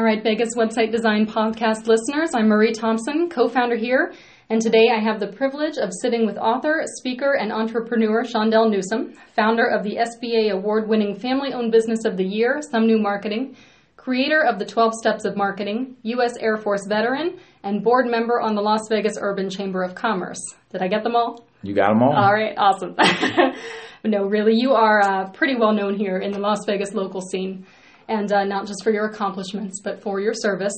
All right, Vegas Website Design Podcast listeners, I'm Marie Thompson, co founder here, and today I have the privilege of sitting with author, speaker, and entrepreneur Shondell Newsome, founder of the SBA award winning Family Owned Business of the Year, Some New Marketing, creator of the 12 Steps of Marketing, U.S. Air Force veteran, and board member on the Las Vegas Urban Chamber of Commerce. Did I get them all? You got them all. All right, awesome. no, really, you are uh, pretty well known here in the Las Vegas local scene and uh, not just for your accomplishments, but for your service.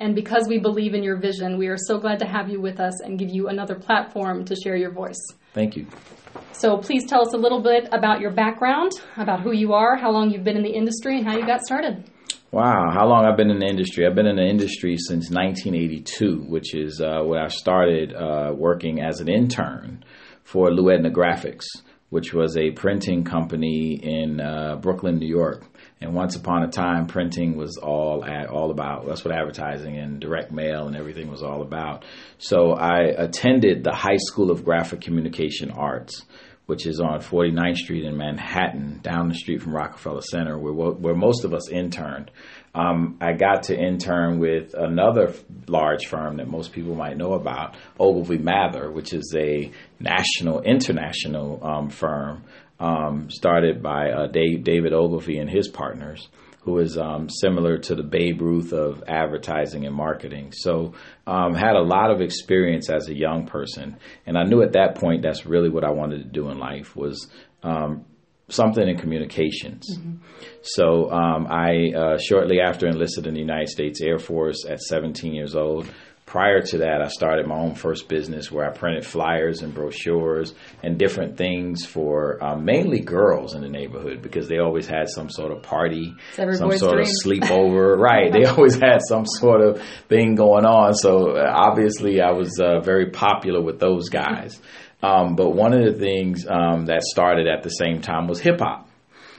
And because we believe in your vision, we are so glad to have you with us and give you another platform to share your voice. Thank you. So please tell us a little bit about your background, about who you are, how long you've been in the industry, and how you got started. Wow, how long I've been in the industry? I've been in the industry since 1982, which is uh, when I started uh, working as an intern for Lou Edna Graphics, which was a printing company in uh, Brooklyn, New York. And once upon a time, printing was all at, all about. That's what advertising and direct mail and everything was all about. So I attended the High School of Graphic Communication Arts, which is on 49th Street in Manhattan, down the street from Rockefeller Center, where where most of us interned. Um, I got to intern with another large firm that most people might know about, Ogilvy Mather, which is a national, international um, firm um, started by uh, Dave, David Ogilvy and his partners, who is um, similar to the Babe Ruth of advertising and marketing. So, um, had a lot of experience as a young person, and I knew at that point that's really what I wanted to do in life was um, something in communications. Mm-hmm. So um, I uh, shortly after enlisted in the United States Air Force at 17 years old prior to that, I started my own first business where I printed flyers and brochures and different things for um, mainly girls in the neighborhood because they always had some sort of party, some sort dream. of sleepover. right. They always had some sort of thing going on. So uh, obviously, I was uh, very popular with those guys. Um, but one of the things um, that started at the same time was hip hop.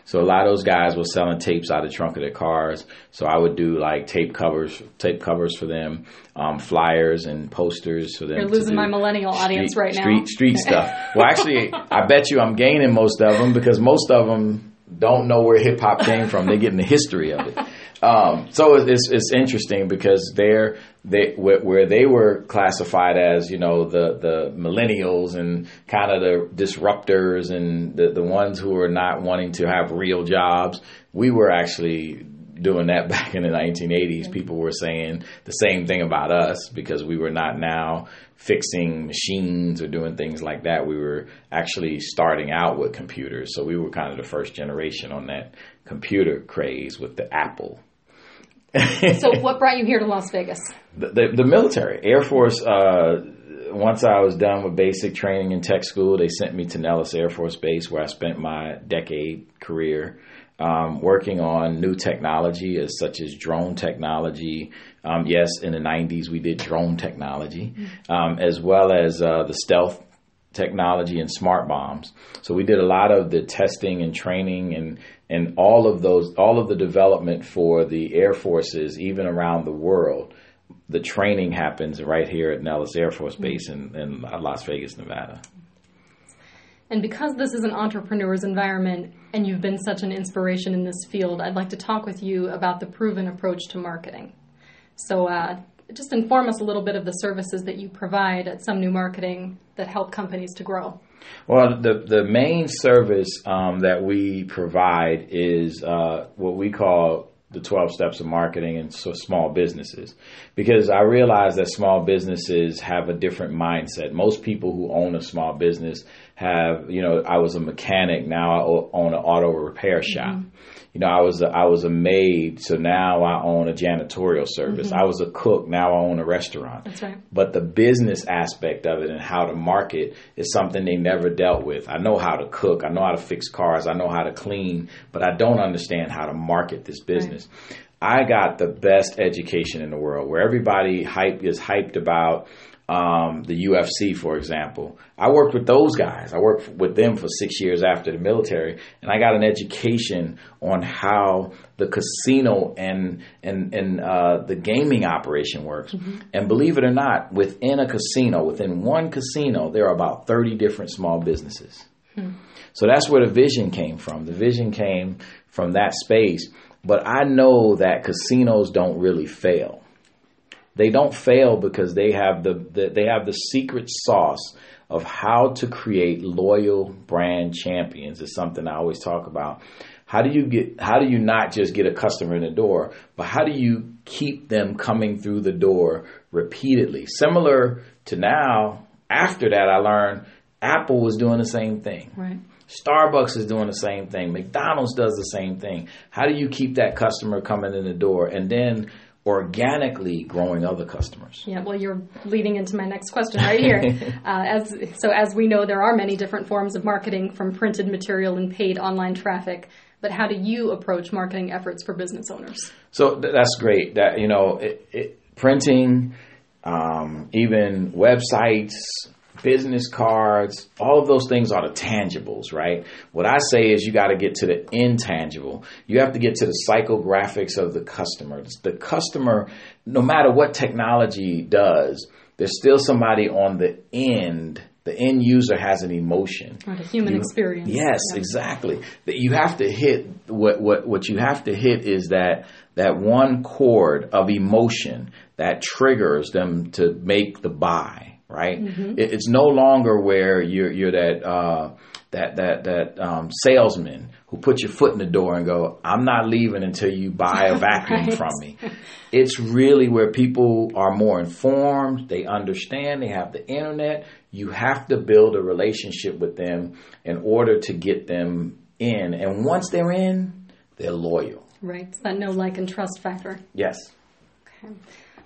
So a lot of those guys were selling tapes out of the trunk of their cars. So I would do like tape covers, tape covers for them, um, flyers and posters for them. You're losing my millennial street, audience right street, now. Street stuff. Well, actually, I bet you I'm gaining most of them because most of them don't know where hip hop came from. They're getting the history of it. Um, so it's, it's interesting because they're they where they were classified as you know the the millennials and kind of the disruptors and the the ones who are not wanting to have real jobs. We were actually doing that back in the 1980s. People were saying the same thing about us because we were not now fixing machines or doing things like that. We were actually starting out with computers. So we were kind of the first generation on that computer craze with the Apple. So what brought you here to Las Vegas? The, the, the military, Air Force. Uh, once I was done with basic training in tech school, they sent me to Nellis Air Force Base, where I spent my decade career um, working on new technology, as such as drone technology. Um, yes, in the '90s we did drone technology, um, as well as uh, the stealth technology and smart bombs. So we did a lot of the testing and training and and all of those all of the development for the air forces even around the world. The training happens right here at Nellis Air Force Base in, in Las Vegas, Nevada. And because this is an entrepreneur's environment and you've been such an inspiration in this field, I'd like to talk with you about the proven approach to marketing. So, uh, just inform us a little bit of the services that you provide at Some New Marketing that help companies to grow. Well, the the main service um, that we provide is uh, what we call the 12 steps of marketing and so small businesses because I realize that small businesses have a different mindset. Most people who own a small business have, you know, I was a mechanic, now I own an auto repair shop. Mm-hmm you know, I was a, I was a maid, so now I own a janitorial service. Mm-hmm. I was a cook, now I own a restaurant. That's right. But the business aspect of it and how to market is something they never dealt with. I know how to cook, I know how to fix cars, I know how to clean, but I don't understand how to market this business. Right. I got the best education in the world where everybody hype is hyped about um, the UFC, for example. I worked with those guys. I worked with them for six years after the military, and I got an education on how the casino and and and uh, the gaming operation works. Mm-hmm. And believe it or not, within a casino, within one casino, there are about thirty different small businesses. Hmm. So that's where the vision came from. The vision came from that space But I know that casinos don't really fail. They don't fail because they have the, the they have the secret sauce of how to create loyal brand champions is something I always talk about. How do you get how do you not just get a customer in the door, but how do you keep them coming through the door repeatedly? Similar to now, after that I learned Apple was doing the same thing. Right. Starbucks is doing the same thing. McDonald's does the same thing. How do you keep that customer coming in the door and then organically growing other customers? Yeah, well, you're leading into my next question right here. uh, as so, as we know, there are many different forms of marketing, from printed material and paid online traffic. But how do you approach marketing efforts for business owners? So th- that's great. That you know, it, it, printing, um, even websites, business cards, all of those things are the tangibles, right? What I say is you got to get to the intangible. You have to get to the psychographics of the customer. The customer, no matter what technology does, there's still somebody on the end. The end user has an emotion. Right, a human You- experience. Yes, Yeah. exactly. That you have to hit what what what you have to hit is that that one chord of emotion that triggers them to make the buy. Right. Mm-hmm. It, it's no longer where you're you're that uh, that that that um, salesman who put your foot in the door and go, "I'm not leaving until you buy a vacuum Right. from me." It's really where people are more informed. They understand. They have the internet. You have to build a relationship with them in order to get them in. And once they're in, they're loyal. Right. It's that no like and trust factor. Yes. Okay.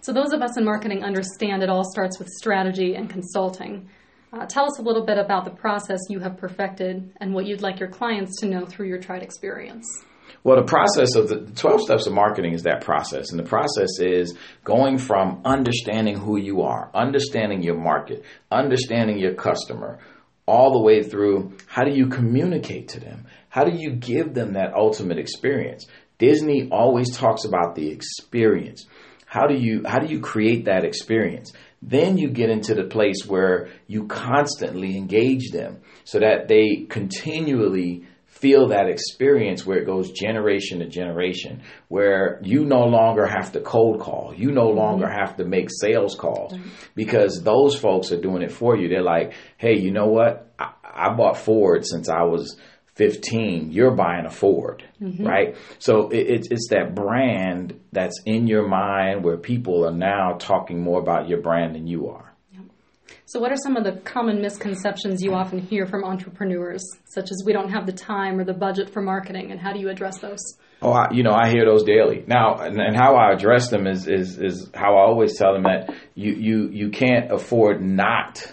So those of us in marketing understand it all starts with strategy and consulting. Uh, tell us a little bit about the process you have perfected and what you'd like your clients to know through your tried experience. Well, the process of the 12 steps of marketing is that process. And the process is going from understanding who you are, understanding your market, understanding your customer, all the way through how do you communicate to them? How do you give them that ultimate experience? Disney always talks about the experience. How do you how do you create that experience? Then you get into the place where you constantly engage them so that they continually feel that experience where it goes generation to generation, where you no longer have to cold call, you no longer have to make sales calls because those folks are doing it for you. They're like, hey, you know what? I, I bought Ford since I was 15. You're buying a Ford, mm-hmm. right? So it, it's, it's that brand that's in your mind where people are now talking more about your brand than you are. So, what are some of the common misconceptions you often hear from entrepreneurs, such as we don't have the time or the budget for marketing, and how do you address those? Oh, I, you know, I hear those daily now, and, and how I address them is, is is how I always tell them that you you you can't afford not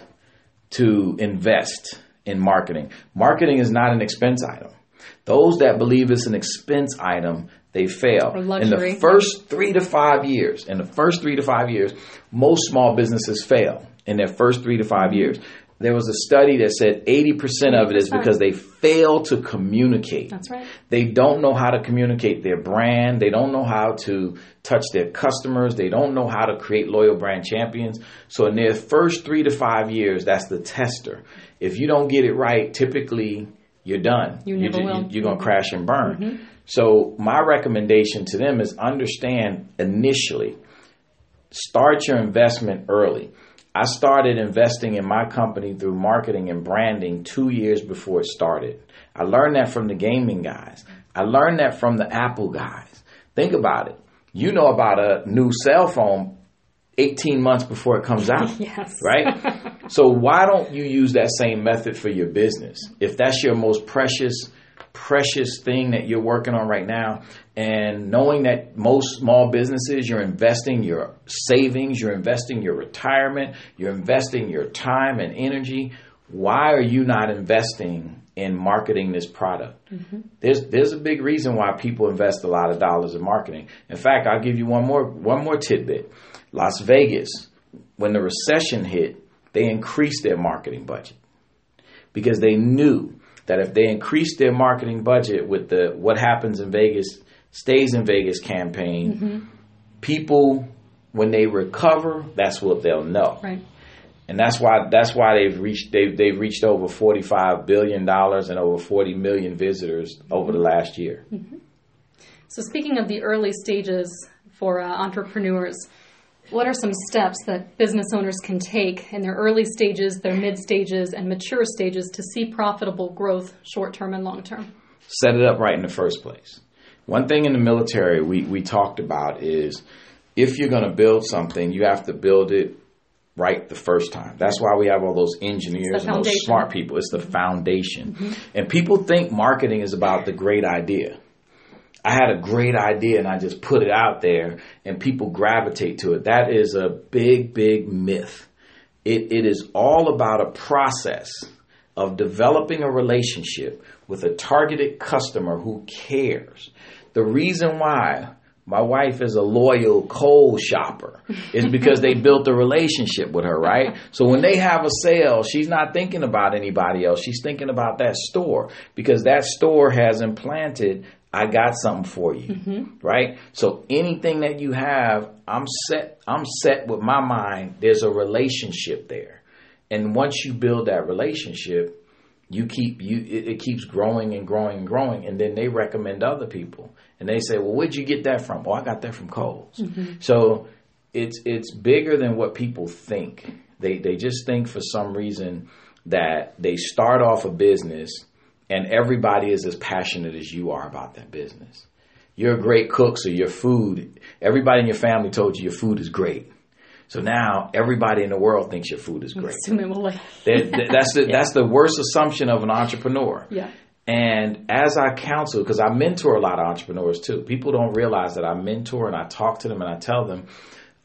to invest in marketing. Marketing is not an expense item. Those that believe it's an expense item, they fail. In the first three to five years, in the first three to five years, most small businesses fail in their first three to five years. There was a study that said 80% of it is because they fail to communicate. That's right. They don't know how to communicate their brand. They don't know how to touch their customers. They don't know how to create loyal brand champions. So in their first three to five years, that's the tester. If you don't get it right, typically you're done. You You're never will. You're going to Mhm. crash and burn. So my recommendation to them is understand initially, start your investment early. I started investing in my company through marketing and branding two years before it started. I learned that from the gaming guys. I learned that from the Apple guys. Think about it. You know about a new cell phone 18 months before it comes out. Yes. Right? so why don't you use that same method for your business? If that's your most precious, precious thing that you're working on right now, and knowing that most small businesses, you're investing your savings, you're investing your retirement, you're investing your time and energy, why are you not investing in marketing this product? Mm-hmm. There's there's a big reason why people invest a lot of dollars in marketing. In fact, I'll give you one more one more tidbit. Las Vegas, when the recession hit, they increased their marketing budget because they knew that if they increase their marketing budget with the what happens in Vegas stays in Vegas campaign, people when they recover, that's what they'll know Right. and that's why that's why they've reached they've they've reached over forty five billion dollars and over forty million visitors over the last year. So, speaking of the early stages for uh, entrepreneurs, what are some steps that business owners can take in their early stages, their mid stages, and mature stages to see profitable growth short term and long term? Set it up right in the first place. One thing in the military we, we talked about is if you're going to build something, you have to build it right the first time. That's why we have all those engineers and those smart people. It's the foundation. Mm-hmm. And people think marketing is about the great idea. I had a great idea and I just put it out there and people gravitate to it. That is a big, big myth. It, it is all about a process of developing a relationship with a targeted customer who cares. The reason why my wife is a loyal Kohl's shopper is because they built a relationship with her, right? So when they have a sale, she's not thinking about anybody else. She's thinking about that store because that store has implanted I got something for you, mm-hmm. right? So anything that you have, I'm set. I'm set with my mind. There's a relationship there, and once you build that relationship, you keep you it, it keeps growing and growing and growing, and then they recommend other people, and they say, "Well, where'd you get that from?" Oh, I got that from Kohl's. Mm-hmm. So it's it's bigger than what people think. They they just think for some reason that they start off a business and everybody is as passionate as you are about that business. You're a great cook, so your food, everybody in your family told you your food is great. So now everybody in the world thinks your food is great. That's the yeah. that's the worst assumption of an entrepreneur. Yeah. And as I counsel, because I mentor a lot of entrepreneurs too, people don't realize that I mentor and I talk to them and I tell them,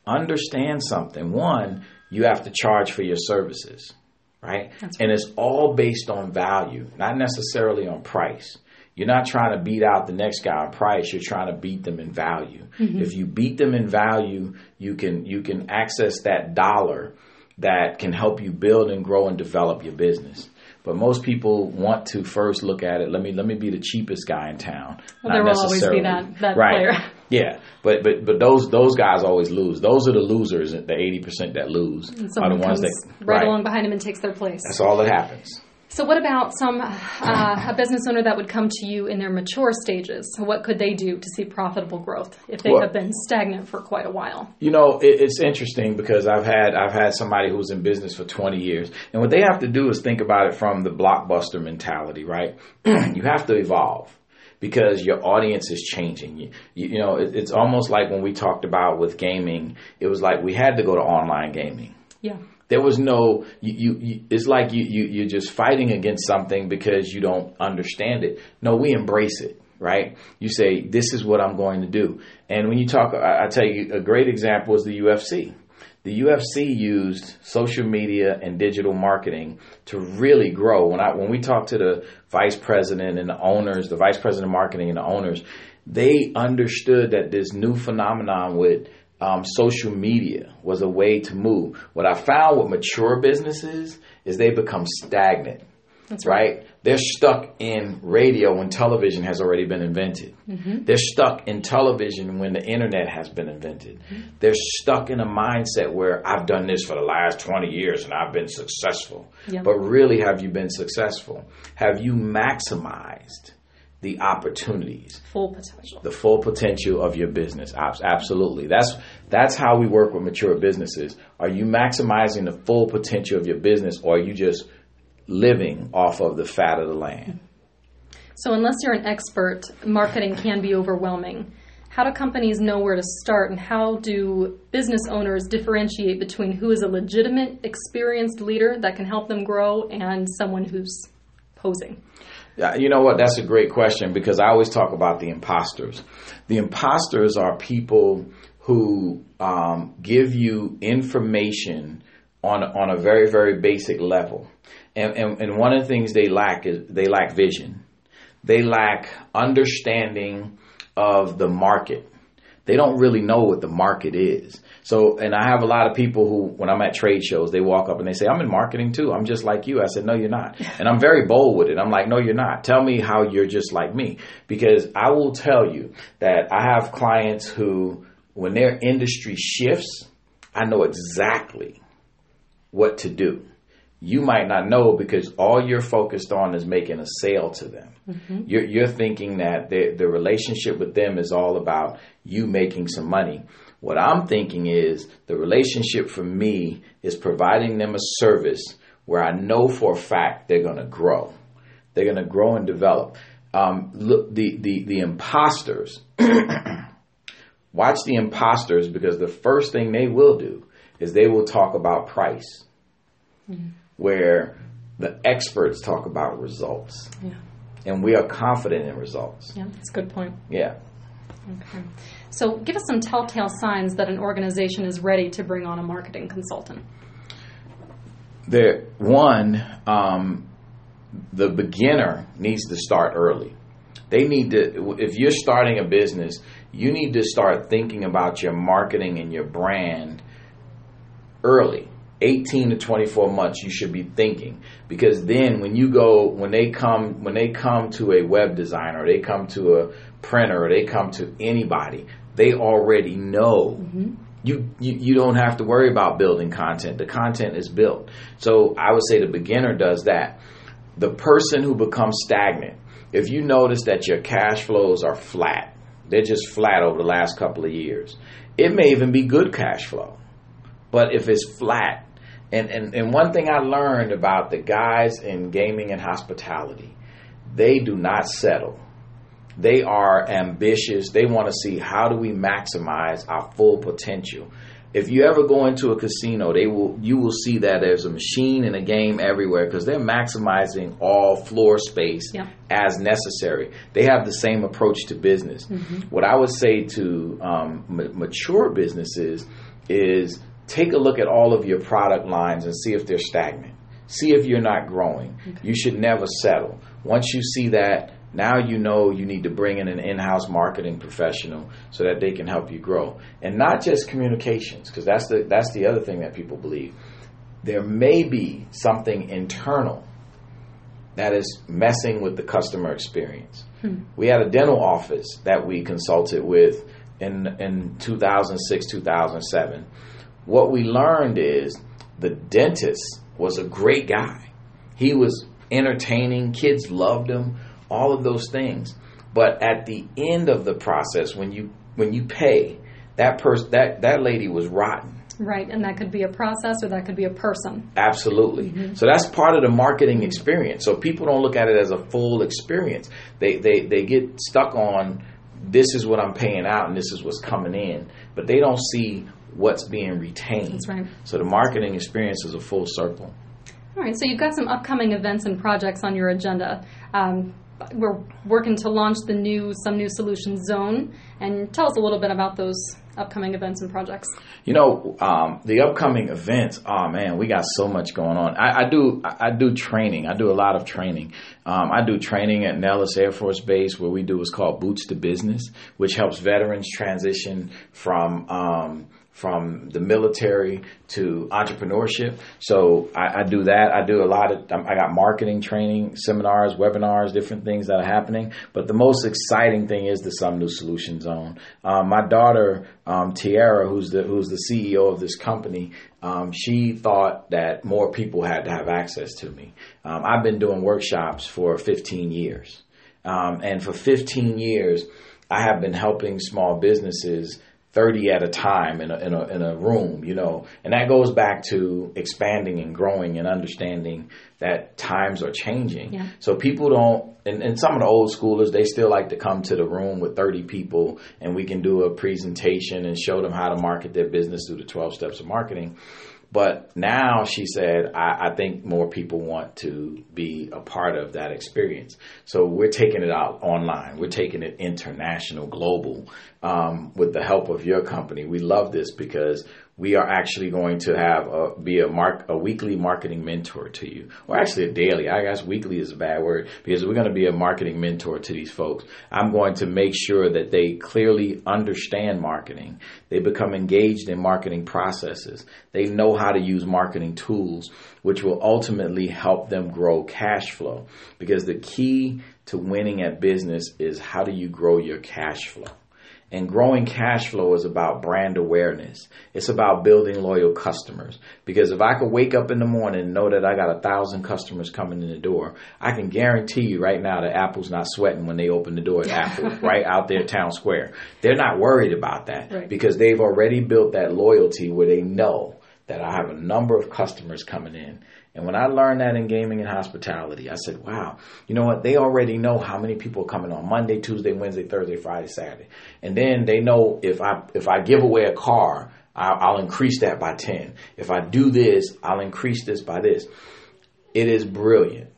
understand something. One, you have to charge for your services right? And it's all based on value, not necessarily on price. You're not trying to beat out the next guy on price. You're trying to beat them in value. Mm-hmm. If you beat them in value, you can you can access that dollar that can help you build and grow and develop your business. But most people want to first look at it. Let me let me be the cheapest guy in town. Well, there will always be that that right. player. Yeah, but but but those those guys always lose. Those are the losers. The eighty percent that lose are the ones that right, right along behind them and takes their place. That's all that happens. So, what about some uh, a business owner that would come to you in their mature stages? So what could they do to see profitable growth if they well, have been stagnant for quite a while? You know, it, it's interesting because I've had I've had somebody who's in business for 20 years, and what they have to do is think about it from the blockbuster mentality, right? you have to evolve because your audience is changing. You, you, you know, it, it's almost like when we talked about with gaming, it was like we had to go to online gaming. Yeah. There was no you, you, you, it's like you, you you're just fighting against something because you don't understand it. No, we embrace it, right? You say this is what I'm going to do. And when you talk I, I tell you a great example is the UFC. The UFC used social media and digital marketing to really grow. When I when we talked to the vice president and the owners, the vice president of marketing and the owners, they understood that this new phenomenon with um, social media was a way to move. What I found with mature businesses is they become stagnant. That's right. right. They're stuck in radio when television has already been invented. Mm-hmm. They're stuck in television when the internet has been invented. Mm-hmm. They're stuck in a mindset where I've done this for the last 20 years and I've been successful. Yep. But really, have you been successful? Have you maximized the opportunities, full potential, the full potential of your business. Absolutely, that's that's how we work with mature businesses. Are you maximizing the full potential of your business, or are you just living off of the fat of the land? So, unless you're an expert, marketing can be overwhelming. How do companies know where to start, and how do business owners differentiate between who is a legitimate, experienced leader that can help them grow and someone who's posing? You know what? That's a great question because I always talk about the imposters. The imposters are people who um, give you information on on a very very basic level, and, and and one of the things they lack is they lack vision. They lack understanding of the market. They don't really know what the market is. So, and I have a lot of people who, when I'm at trade shows, they walk up and they say, I'm in marketing too. I'm just like you. I said, no, you're not. And I'm very bold with it. I'm like, no, you're not. Tell me how you're just like me. Because I will tell you that I have clients who, when their industry shifts, I know exactly what to do. you might not know because all you're focused on is making a sale to them. Mm-hmm. You're, you're, thinking that the, the relationship with them is all about you making some money. What I'm thinking is the relationship for me is providing them a service where I know for a fact they're going to grow. They're going to grow and develop. Um, look, the, the, the imposters, watch the imposters because the first thing they will do is they will talk about price. Mm-hmm where the experts talk about results. Yeah. And we are confident in results. Yeah, that's a good point. Yeah. Okay. So give us some telltale signs that an organization is ready to bring on a marketing consultant. The one, um, the beginner needs to start early. They need to, if you're starting a business, you need to start thinking about your marketing and your brand early 18 to 24 months you should be thinking. Because then when you go when they come when they come to a web designer they come to a printer or they come to anybody they already know. Mm-hmm. you, you you don't have to worry about building content. The content is built. So i would say the beginner does that. The person who becomes stagnant if you notice that your cash flows are flat they're just flat over the last couple of years it may even be good cash flow. But if it's flat and, and, and one thing I learned about the guys in gaming and hospitality, they do not settle. They are ambitious. They want to see how do we maximize our full potential. If you ever go into a casino, they will you will see that there's a machine and a game everywhere because they're maximizing all floor space yeah. as necessary. They have the same approach to business. Mm-hmm. What I would say to um, m- mature businesses is take a look at all of your product lines and see if they're stagnant. See if you're not growing. Okay. You should never settle. Once you see that, now you know you need to bring in an in-house marketing professional so that they can help you grow. And not just communications, because that's the that's the other thing that people believe. There may be something internal that is messing with the customer experience. Hmm. We had a dental office that we consulted with in in 2006, 2007 what we learned is the dentist was a great guy. He was entertaining, kids loved him, all of those things. But at the end of the process, when you when you pay, that person that that lady was rotten. Right, and that could be a process or that could be a person. Absolutely. Mm-hmm. So that's part of the marketing experience. So people don't look at it as a full experience. They they they get stuck on this is what I'm paying out and this is what's coming in, but they don't see what's being retained. That's right. So the marketing experience is a full circle. All right, so you've got some upcoming events and projects on your agenda. Um, we're working to launch the new some new solutions zone, and tell us a little bit about those upcoming events and projects. You know, um, the upcoming events. Oh man, we got so much going on. I, I do I do training. I do a lot of training. Um, I do training at Nellis Air Force Base where we do what's called Boots to Business, which helps veterans transition from um, from the military to entrepreneurship. So I, I, do that. I do a lot of, I got marketing training, seminars, webinars, different things that are happening. But the most exciting thing is the Some New Solution Zone. Um, my daughter, um, Tiara, who's the, who's the CEO of this company, um, she thought that more people had to have access to me. Um, I've been doing workshops for 15 years. Um, and for 15 years, I have been helping small businesses 30 at a time in a, in a, in a room, you know, and that goes back to expanding and growing and understanding that times are changing. Yeah. So people don't, and, and some of the old schoolers, they still like to come to the room with 30 people and we can do a presentation and show them how to market their business through the 12 steps of marketing. But now she said, I, I, think more people want to be a part of that experience. So we're taking it out online. We're taking it international, global, um, with the help of your company. We love this because we are actually going to have a, be a mark a weekly marketing mentor to you, or actually a daily. I guess weekly is a bad word because we're going to be a marketing mentor to these folks. I'm going to make sure that they clearly understand marketing. They become engaged in marketing processes. They know how to use marketing tools, which will ultimately help them grow cash flow. Because the key to winning at business is how do you grow your cash flow. And growing cash flow is about brand awareness. It's about building loyal customers. Because if I could wake up in the morning and know that I got a thousand customers coming in the door, I can guarantee you right now that Apple's not sweating when they open the door at Apple, right out there town square. They're not worried about that Right. because they've already built that loyalty where they know that I have a number of customers coming in. And when I learned that in gaming and hospitality, I said, wow, you know what? They already know how many people are coming on Monday, Tuesday, Wednesday, Thursday, Friday, Saturday. And then they know if I, if I give away a car, I'll, I'll increase that by 10. If I do this, I'll increase this by this. It is brilliant.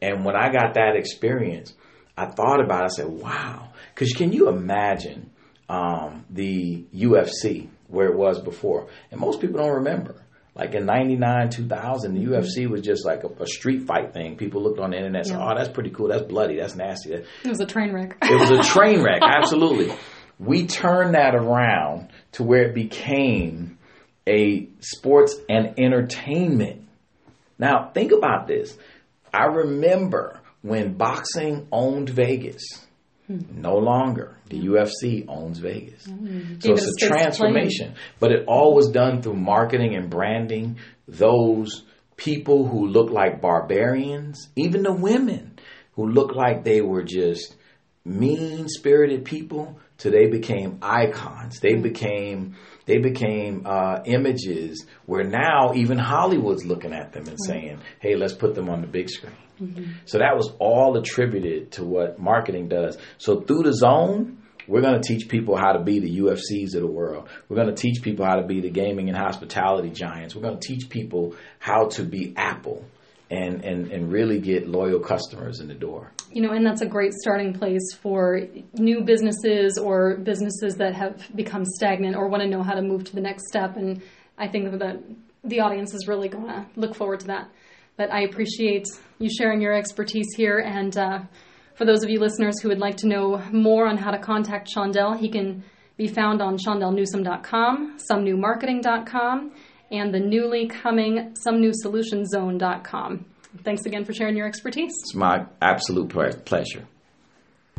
And when I got that experience, I thought about it. I said, wow. Because can you imagine um, the UFC where it was before? And most people don't remember. Like in 99, 2000, the UFC was just like a, a street fight thing. People looked on the internet and said, oh, that's pretty cool. That's bloody. That's nasty. It was a train wreck. it was a train wreck, absolutely. We turned that around to where it became a sports and entertainment. Now, think about this. I remember when boxing owned Vegas. No longer. The UFC owns Vegas. So it's a a space to play in. transformation. But it all was done through marketing and branding. Those people who look like barbarians, even the women who look like they were just mean spirited people, today became icons. They became they became uh, images where now even Hollywood's looking at them and saying, "Hey, let's put them on the big screen." Mm-hmm. So that was all attributed to what marketing does. So through the zone, we're going to teach people how to be the UFCs of the world. We're going to teach people how to be the gaming and hospitality giants. We're going to teach people how to be Apple and, and, and really get loyal customers in the door. You know, and that's a great starting place for new businesses or businesses that have become stagnant or want to know how to move to the next step. And I think that the audience is really going to look forward to that. But I appreciate you sharing your expertise here. And uh, for those of you listeners who would like to know more on how to contact Shondell, he can be found on shondellnewsome.com, somenewmarketing.com, and the newly coming somenewsolutionzone.com. Thanks again for sharing your expertise. It's my absolute pleasure.